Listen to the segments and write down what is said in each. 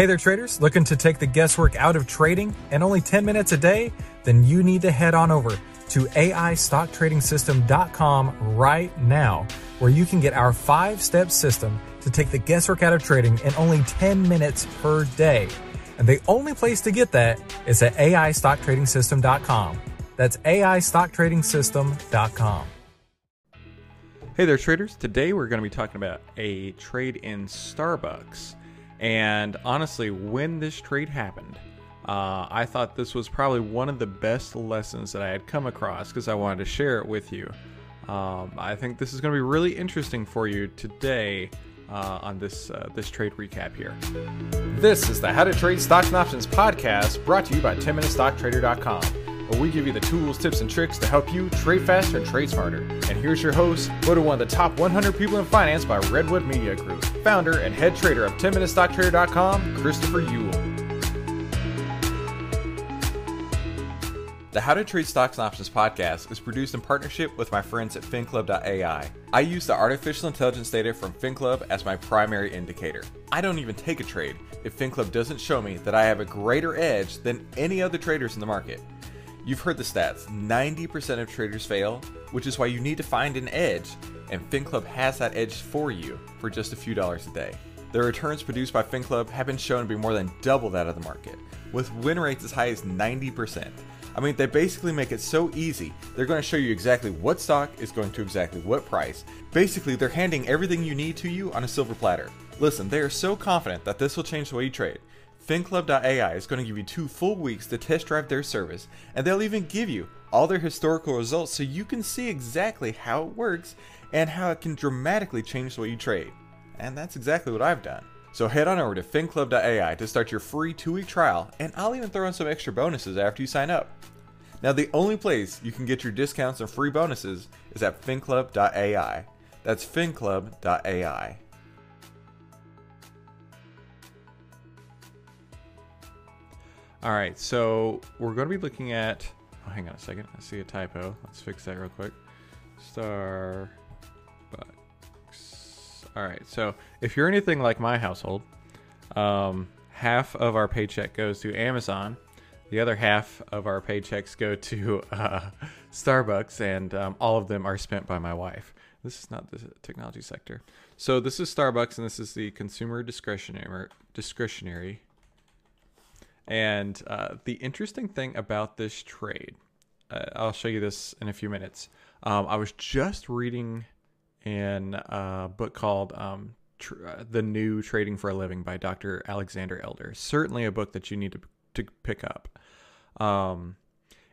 Hey there, traders. Looking to take the guesswork out of trading and only 10 minutes a day? Then you need to head on over to AIStockTradingSystem.com right now, where you can get our five step system to take the guesswork out of trading in only 10 minutes per day. And the only place to get that is at AIStockTradingSystem.com. That's AIStockTradingSystem.com. Hey there, traders. Today we're going to be talking about a trade in Starbucks. And honestly, when this trade happened, uh, I thought this was probably one of the best lessons that I had come across because I wanted to share it with you. Um, I think this is going to be really interesting for you today uh, on this uh, this trade recap here. This is the How to Trade Stocks and Options podcast brought to you by 10MinuteStockTrader.com, where we give you the tools, tips, and tricks to help you trade faster and trade smarter. And here's your host, voted one of the top 100 people in finance by Redwood Media Group, founder and head trader of 10MinuteStockTrader.com, Christopher Uhl. The How to Trade Stocks and Options podcast is produced in partnership with my friends at FinClub.ai. I use the artificial intelligence data from FinClub as my primary indicator. I don't even take a trade if FinClub doesn't show me that I have a greater edge than any other traders in the market. You've heard the stats 90% of traders fail, which is why you need to find an edge, and FinClub has that edge for you for just a few dollars a day. The returns produced by FinClub have been shown to be more than double that of the market, with win rates as high as 90%. I mean, they basically make it so easy. They're going to show you exactly what stock is going to exactly what price. Basically, they're handing everything you need to you on a silver platter. Listen, they are so confident that this will change the way you trade. FinClub.ai is going to give you two full weeks to test drive their service, and they'll even give you all their historical results so you can see exactly how it works and how it can dramatically change the way you trade. And that's exactly what I've done. So head on over to FinClub.ai to start your free two week trial, and I'll even throw in some extra bonuses after you sign up. Now, the only place you can get your discounts and free bonuses is at FinClub.ai. That's FinClub.ai. All right, so we're going to be looking at. Oh, hang on a second. I see a typo. Let's fix that real quick. Starbucks. All right, so if you're anything like my household, um, half of our paycheck goes to Amazon. The other half of our paychecks go to uh, Starbucks, and um, all of them are spent by my wife. This is not the technology sector. So this is Starbucks, and this is the consumer discretionary discretionary and uh, the interesting thing about this trade, uh, I'll show you this in a few minutes. Um, I was just reading in a book called um, tr- uh, The New Trading for a Living by Dr. Alexander Elder. Certainly a book that you need to, to pick up. Um,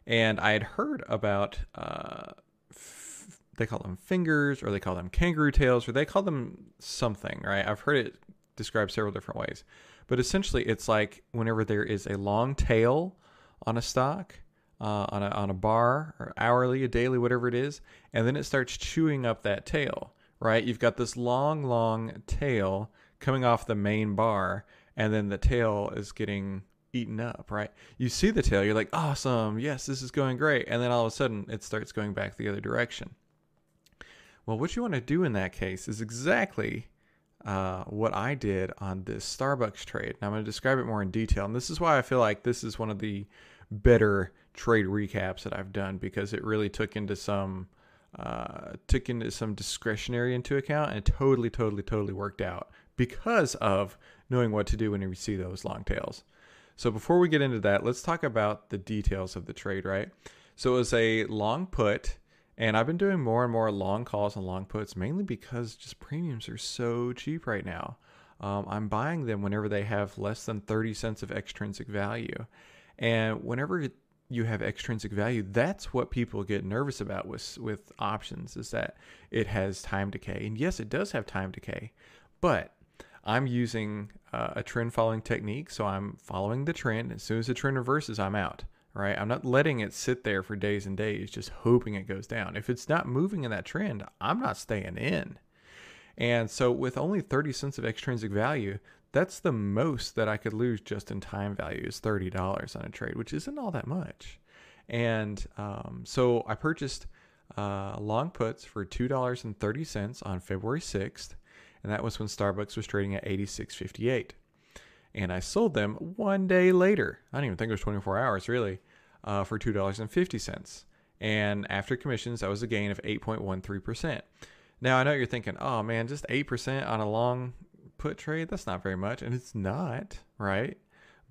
and I had heard about, uh, f- they call them fingers, or they call them kangaroo tails, or they call them something, right? I've heard it described several different ways. But essentially, it's like whenever there is a long tail on a stock, uh, on a on a bar or hourly, a daily, whatever it is, and then it starts chewing up that tail. Right? You've got this long, long tail coming off the main bar, and then the tail is getting eaten up. Right? You see the tail, you're like, awesome, yes, this is going great, and then all of a sudden it starts going back the other direction. Well, what you want to do in that case is exactly uh, what I did on this Starbucks trade. And I'm going to describe it more in detail. And this is why I feel like this is one of the better trade recaps that I've done because it really took into some uh, took into some discretionary into account and totally, totally, totally worked out because of knowing what to do when you see those long tails. So before we get into that, let's talk about the details of the trade, right? So it was a long put and I've been doing more and more long calls and long puts mainly because just premiums are so cheap right now. Um, I'm buying them whenever they have less than 30 cents of extrinsic value. And whenever you have extrinsic value, that's what people get nervous about with, with options is that it has time decay. And yes, it does have time decay, but I'm using uh, a trend following technique. So I'm following the trend. And as soon as the trend reverses, I'm out right? I'm not letting it sit there for days and days, just hoping it goes down. If it's not moving in that trend, I'm not staying in. And so, with only 30 cents of extrinsic value, that's the most that I could lose just in time value is $30 on a trade, which isn't all that much. And um, so, I purchased uh, long puts for $2.30 on February 6th, and that was when Starbucks was trading at 86.58. and I sold them one day later. I don't even think it was 24 hours really, uh, for two dollars and fifty cents. And after commissions, that was a gain of 8.13 percent. Now I know you're thinking, oh man, just eight percent on a long put trade, that's not very much, and it's not, right?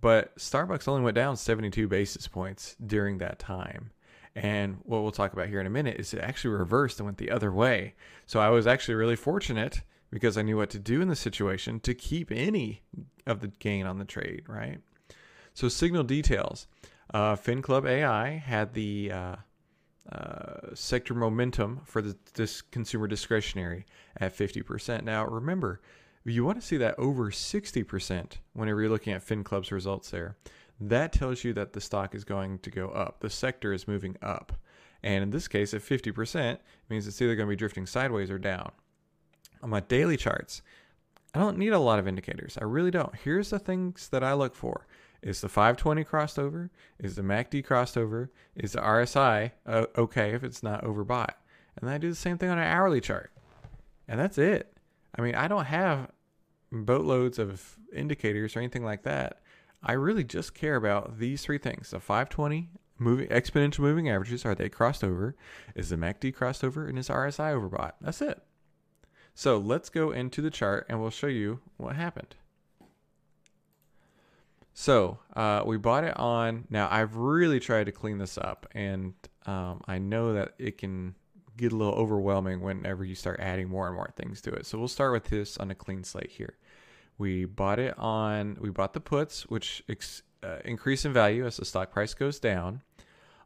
But Starbucks only went down 72 basis points during that time. And what we'll talk about here in a minute is it actually reversed and went the other way. So I was actually really fortunate because I knew what to do in the situation to keep any of the gain on the trade, right? So signal details. Uh, FinClub AI had the uh, uh, sector momentum for the this consumer discretionary at 50%. Now remember, you want to see that over 60% whenever you're looking at FinClub's results there. That tells you that the stock is going to go up. The sector is moving up. And in this case, at 50%, it means it's either going to be drifting sideways or down. On my daily charts, I don't need a lot of indicators. I really don't. Here's the things that I look for. Is the 520 crossed over? Is the MACD crossed over? Is the RSI uh, okay if it's not overbought? And then I do the same thing on an hourly chart. And that's it. I mean, I don't have boatloads of indicators or anything like that. I really just care about these three things: the 520 moving exponential moving averages are they crossed over? Is the MACD crossed over? And is RSI overbought? That's it. So let's go into the chart and we'll show you what happened. So uh, we bought it on. Now I've really tried to clean this up, and um, I know that it can get a little overwhelming whenever you start adding more and more things to it. So we'll start with this on a clean slate here. We bought it on, we bought the puts, which ex, uh, increase in value as the stock price goes down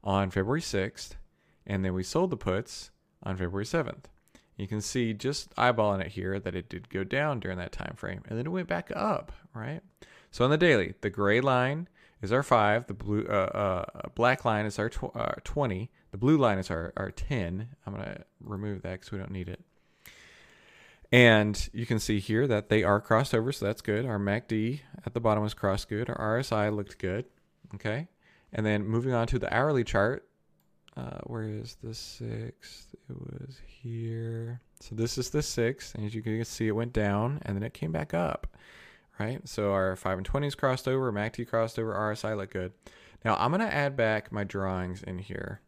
on February 6th. And then we sold the puts on February 7th. You can see just eyeballing it here that it did go down during that time frame and then it went back up, right? So on the daily, the gray line is our 5, the blue uh, uh, black line is our tw- uh, 20, the blue line is our, our 10. I'm going to remove that because we don't need it. And you can see here that they are crossed over, so that's good. Our MACD at the bottom was crossed good. Our RSI looked good. Okay. And then moving on to the hourly chart, uh, where is the sixth? It was here. So this is the sixth, and as you can see, it went down and then it came back up. Right. So our five and twenties crossed over, MACD crossed over, RSI looked good. Now I'm gonna add back my drawings in here,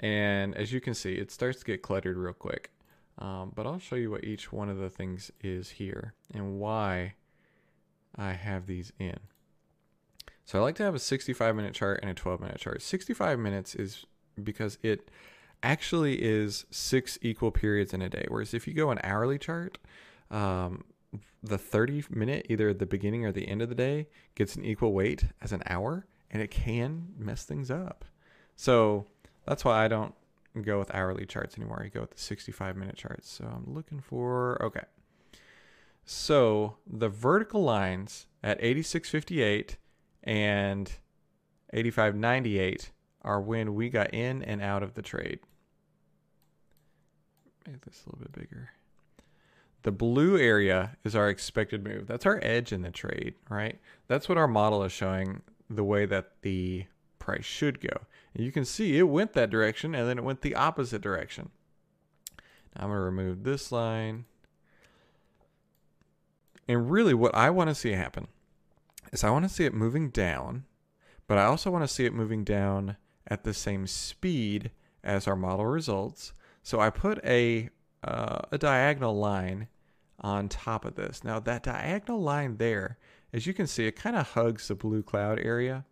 and as you can see, it starts to get cluttered real quick. Um, but I'll show you what each one of the things is here and why I have these in. So I like to have a 65 minute chart and a 12 minute chart. 65 minutes is because it actually is six equal periods in a day. Whereas if you go an hourly chart, um, the 30 minute, either at the beginning or the end of the day, gets an equal weight as an hour and it can mess things up. So that's why I don't go with hourly charts anymore. I go with the 65 minute charts. So I'm looking for, okay. So the vertical lines at 86.58 and 85.98 are when we got in and out of the trade. Make this a little bit bigger. The blue area is our expected move. That's our edge in the trade, right? That's what our model is showing the way that the price should go. And you can see it went that direction and then it went the opposite direction. Now I'm going to remove this line. And really, what I want to see happen is I want to see it moving down, but I also want to see it moving down at the same speed as our model results. So I put a uh, a diagonal line on top of this. Now that diagonal line there, as you can see, it kind of hugs the blue cloud area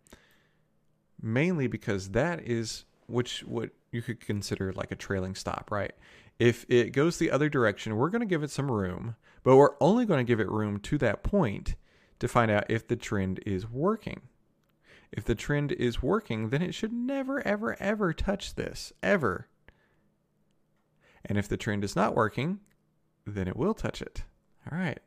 mainly because that is which what you could consider like a trailing stop, right? If it goes the other direction, we're going to give it some room, but we're only going to give it room to that point to find out if the trend is working. If the trend is working, then it should never, ever, ever touch this, ever. And if the trend is not working, then it will touch it. All right.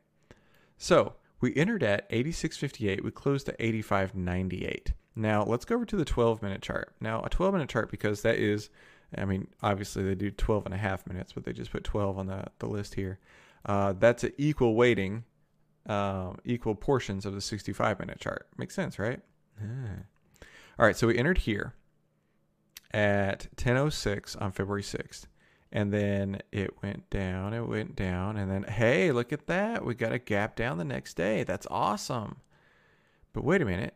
So we entered at 86.58, we closed at 85.98. Now let's go over to the 12 minute chart. Now a 12 minute chart because that is, I mean, obviously they do 12 and a half minutes, but they just put 12 on the, the list here. Uh, that's an equal weighting, uh, equal portions of the 65 minute chart. Makes sense, right? Yeah. All right, so we entered here at 10:06 on February 6th, and then it went down, it went down, and then hey, look at that. We got a gap down the next day. That's awesome. But wait a minute.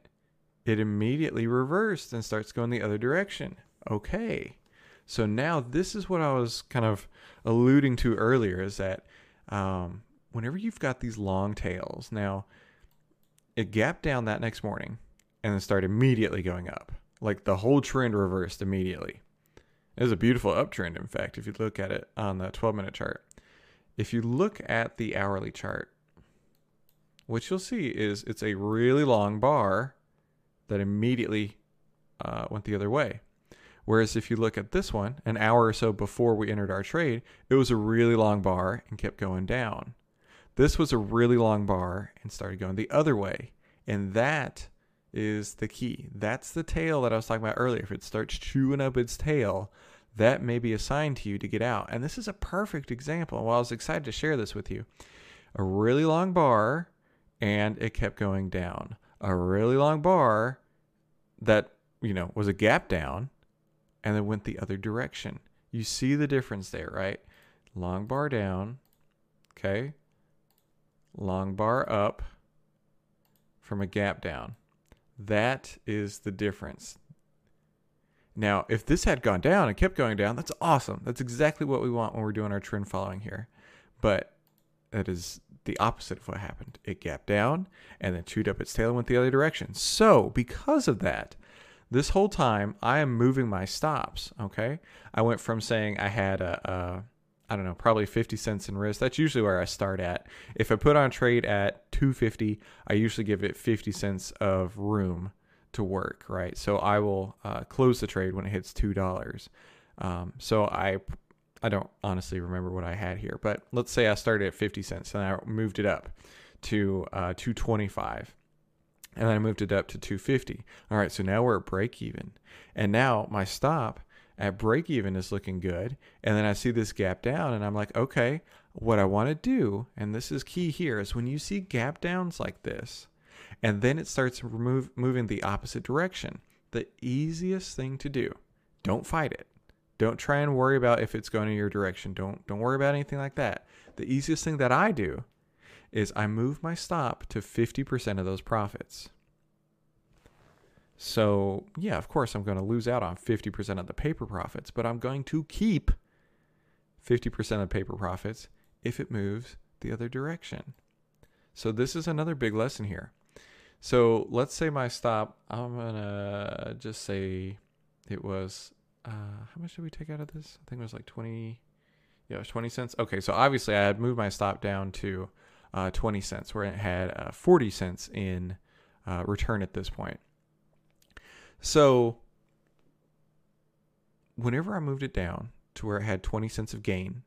It immediately reversed and starts going the other direction. Okay. So now this is what I was kind of alluding to earlier is that um, whenever you've got these long tails, now it gapped down that next morning and then started immediately going up. Like the whole trend reversed immediately. It was a beautiful uptrend, in fact, if you look at it on the 12 minute chart. If you look at the hourly chart, what you'll see is it's a really long bar that immediately uh, went the other way. Whereas if you look at this one, an hour or so before we entered our trade, it was a really long bar and kept going down. This was a really long bar and started going the other way. And that is the key. That's the tail that I was talking about earlier. If it starts chewing up its tail, that may be a sign to you to get out. And this is a perfect example. Well, I was excited to share this with you. A really long bar and it kept going down. A really long bar that, you know, was a gap down and then went the other direction. You see the difference there, right? Long bar down, okay? Long bar up from a gap down. That is the difference. Now, if this had gone down and kept going down, that's awesome. That's exactly what we want when we're doing our trend following here. But that is the opposite of what happened. It gapped down and then chewed up its tail and went the other direction. So, because of that, this whole time I am moving my stops. Okay. I went from saying I had a, a I don't know, probably 50 cents in risk. That's usually where I start at. If I put on trade at 250, I usually give it 50 cents of room to work, right? So I will uh, close the trade when it hits $2. Um, so I I don't honestly remember what I had here, but let's say I started at 50 cents and I moved it up to uh, 225 and then I moved it up to 250. All right, so now we're at break even. And now my stop at break even is looking good. And then I see this gap down and I'm like, okay, what I want to do, and this is key here, is when you see gap downs like this, and then it starts moving the opposite direction, the easiest thing to do, don't fight it. Don't try and worry about if it's going in your direction. Don't don't worry about anything like that. The easiest thing that I do is I move my stop to 50% of those profits. So, yeah, of course, I'm going to lose out on 50% of the paper profits, but I'm going to keep 50% of paper profits if it moves the other direction. So, this is another big lesson here. So, let's say my stop, I'm going to just say it was, uh, how much did we take out of this? I think it was like 20, yeah, it was 20 cents. Okay, so obviously I had moved my stop down to uh, 20 cents, where it had uh, 40 cents in uh, return at this point. So, whenever I moved it down to where it had 20 cents of gain,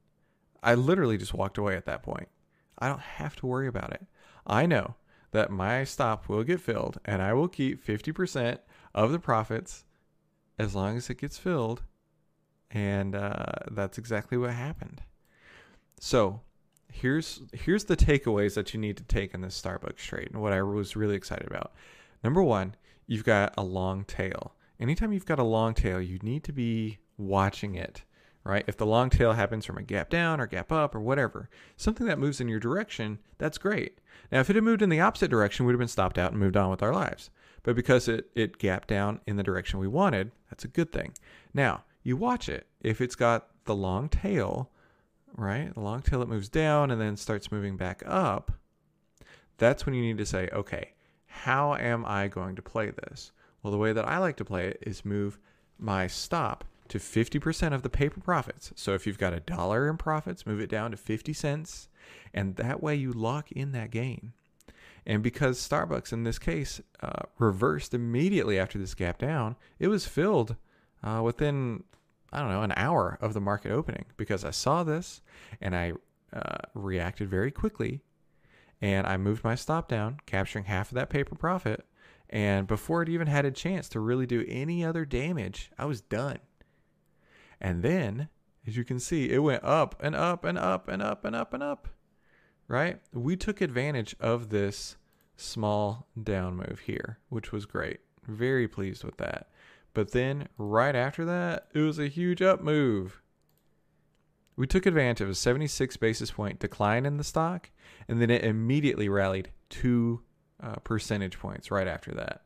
I literally just walked away at that point. I don't have to worry about it. I know that my stop will get filled and I will keep 50% of the profits as long as it gets filled. And uh, that's exactly what happened. So, here's here's the takeaways that you need to take in this Starbucks trade and what I was really excited about. Number one, you've got a long tail. Anytime you've got a long tail, you need to be watching it, right? If the long tail happens from a gap down or gap up or whatever, something that moves in your direction, that's great. Now, if it had moved in the opposite direction, we'd have been stopped out and moved on with our lives. But because it, it gapped down in the direction we wanted, that's a good thing. Now, you watch it. If it's got the long tail, right? The long tail that moves down and then starts moving back up, that's when you need to say, okay, how am I going to play this? Well, the way that I like to play it is move my stop to 50% of the paper profits. So if you've got a dollar in profits, move it down to 50 cents. And that way you lock in that gain. And because Starbucks in this case uh, reversed immediately after this gap down, it was filled uh, within I don't know, an hour of the market opening because I saw this and I uh, reacted very quickly and I moved my stop down, capturing half of that paper profit. And before it even had a chance to really do any other damage, I was done. And then, as you can see, it went up and up and up and up and up and up. Right? We took advantage of this small down move here, which was great. Very pleased with that. But then right after that, it was a huge up move. We took advantage of a 76 basis point decline in the stock, and then it immediately rallied two uh, percentage points right after that.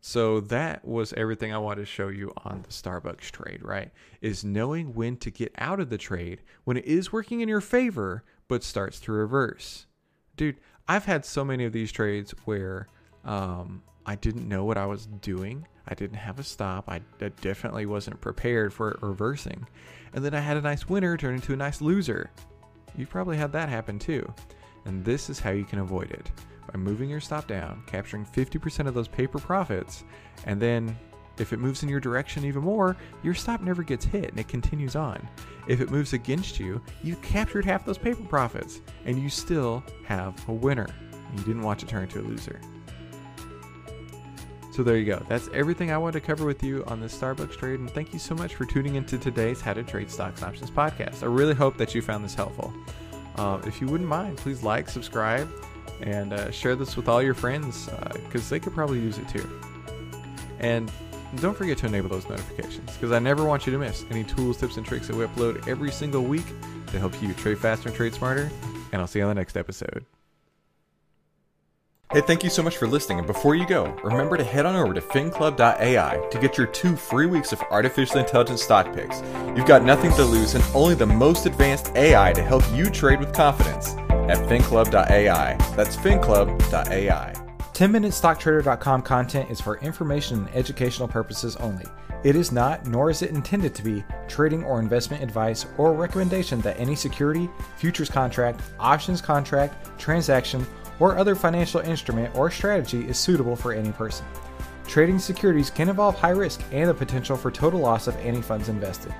So that was everything I wanted to show you on the Starbucks trade, right? Is knowing when to get out of the trade when it is working in your favor, but starts to reverse. Dude, I've had so many of these trades where um, I didn't know what I was doing. I didn't have a stop. I, I definitely wasn't prepared for it reversing. And then I had a nice winner turn into a nice loser. You probably had that happen too. And this is how you can avoid it by moving your stop down, capturing 50% of those paper profits, and then if it moves in your direction even more, your stop never gets hit and it continues on. If it moves against you, you captured half those paper profits and you still have a winner. You didn't watch it turn into a loser. So there you go. That's everything I wanted to cover with you on this Starbucks trade. And thank you so much for tuning into today's How to Trade Stocks and Options podcast. I really hope that you found this helpful. Uh, if you wouldn't mind, please like, subscribe, and uh, share this with all your friends because uh, they could probably use it too. And don't forget to enable those notifications because I never want you to miss any tools, tips, and tricks that we upload every single week to help you trade faster and trade smarter. And I'll see you on the next episode. Hey, thank you so much for listening. And before you go, remember to head on over to finclub.ai to get your two free weeks of artificial intelligence stock picks. You've got nothing to lose and only the most advanced AI to help you trade with confidence at finclub.ai. That's finclub.ai. 10MinuteStockTrader.com content is for information and educational purposes only. It is not, nor is it intended to be, trading or investment advice or recommendation that any security, futures contract, options contract, transaction, or other financial instrument or strategy is suitable for any person. Trading securities can involve high risk and the potential for total loss of any funds invested.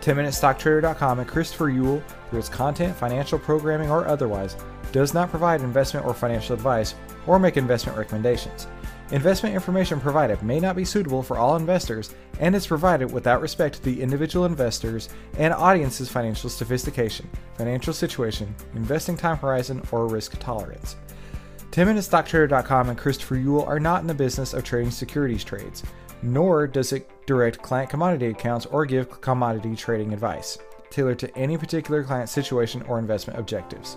10MinuteStockTrader.com and Christopher Uhl, through its content, financial programming, or otherwise, does not provide investment or financial advice or make investment recommendations. Investment information provided may not be suitable for all investors and is provided without respect to the individual investors and audience's financial sophistication, financial situation, investing time horizon, or risk tolerance. 10MinuteStockTrader.com and Christopher Uhl are not in the business of trading securities trades, nor does it direct client commodity accounts or give commodity trading advice tailored to any particular client situation or investment objectives.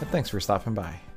And thanks for stopping by.